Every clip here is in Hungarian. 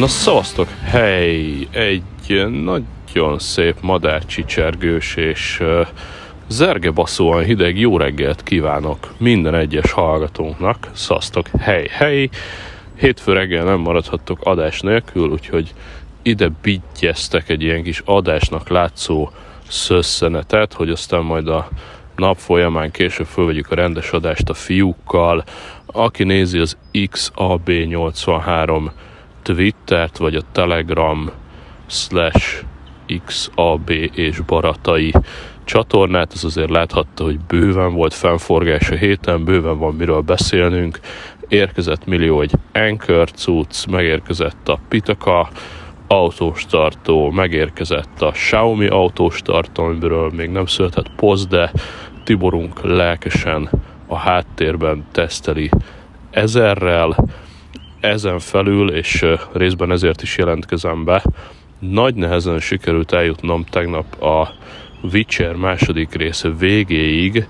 Na szavaztok, hely, egy nagyon szép madárcsicsergős és uh, zergebaszóan hideg jó reggelt kívánok minden egyes hallgatónknak. Szasztok, hely, hely. Hétfő reggel nem maradhattok adás nélkül, úgyhogy ide bigyeztek egy ilyen kis adásnak látszó szösszenetet, hogy aztán majd a nap folyamán később fölvegyük a rendes adást a fiúkkal. Aki nézi az XAB83 Twittert, vagy a Telegram slash XAB és Baratai csatornát, az azért láthatta, hogy bőven volt fennforgás a héten, bőven van miről beszélnünk. Érkezett millió egy Anchor cucc, megérkezett a Pitaka autóstartó, megérkezett a Xiaomi autóstartó, amiről még nem született poszt, de Tiborunk lelkesen a háttérben teszteli ezerrel, ezen felül, és részben ezért is jelentkezem be, nagy nehezen sikerült eljutnom tegnap a Witcher második része végéig,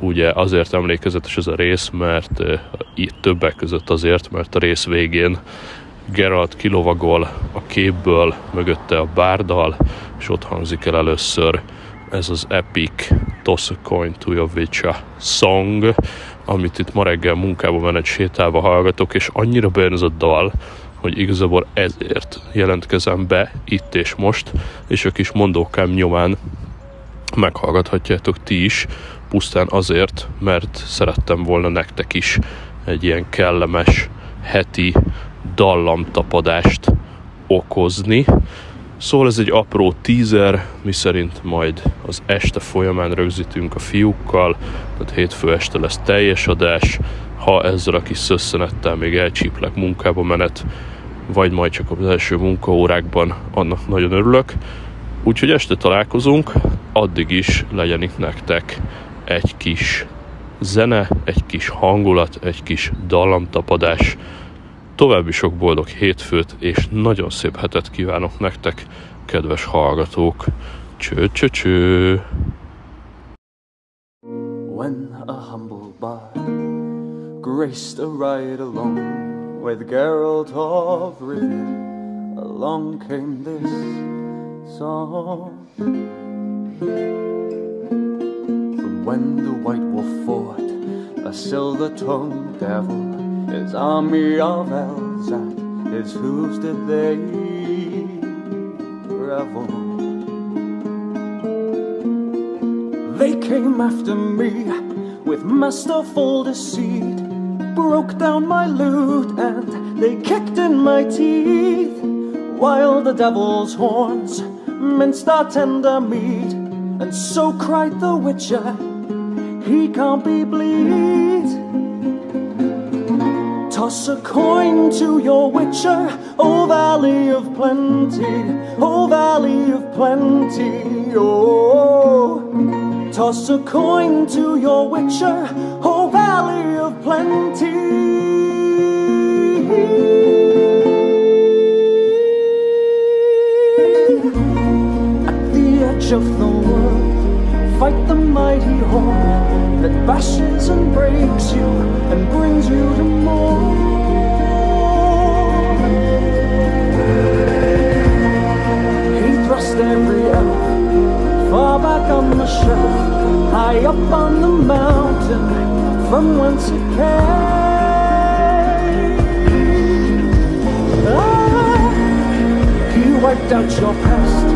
ugye azért emlékezetes ez a rész, mert itt többek között azért, mert a rész végén Geralt kilovagol a képből, mögötte a bárdal, és ott hangzik el először ez az epic Toss a Coin to Your Witcher song, amit itt ma reggel munkába menet sétálva hallgatok, és annyira bejön ez a dal, hogy igazából ezért jelentkezem be itt és most, és a kis mondókám nyomán meghallgathatjátok ti is, pusztán azért, mert szerettem volna nektek is egy ilyen kellemes heti dallamtapadást okozni. Szóval ez egy apró teaser, mi szerint majd az este folyamán rögzítünk a fiúkkal, tehát hétfő este lesz teljes adás, ha ezzel a kis szösszenettel még elcsíplek munkába menet, vagy majd csak az első munkaórákban, annak nagyon örülök. Úgyhogy este találkozunk, addig is legyen itt nektek egy kis zene, egy kis hangulat, egy kis dallamtapadás. További sok boldog hétfőt és nagyon szép hetet kívánok nektek, kedves hallgatók. Cső, cső, cső. When a humble bard graced a ride along with Geralt of Rivia, along came this song. From when the White Wolf fought a silver-tongued devil, his army of at his hooves did they revel. They came after me with masterful deceit broke down my lute and they kicked in my teeth, while the devil's horns minced our tender meat. And so cried the witcher, he can't be bleed. Toss a coin to your witcher, O valley of plenty, O valley of plenty, oh. Toss a coin to your witcher, O valley of plenty. At the edge of the world, fight the mighty horde that bashes and breaks you and brings high up on the mountain from whence it came. Ah, he wiped out your past,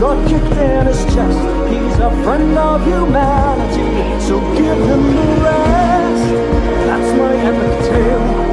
got kicked in his chest. He's a friend of humanity, so give him the rest. That's my epic tale.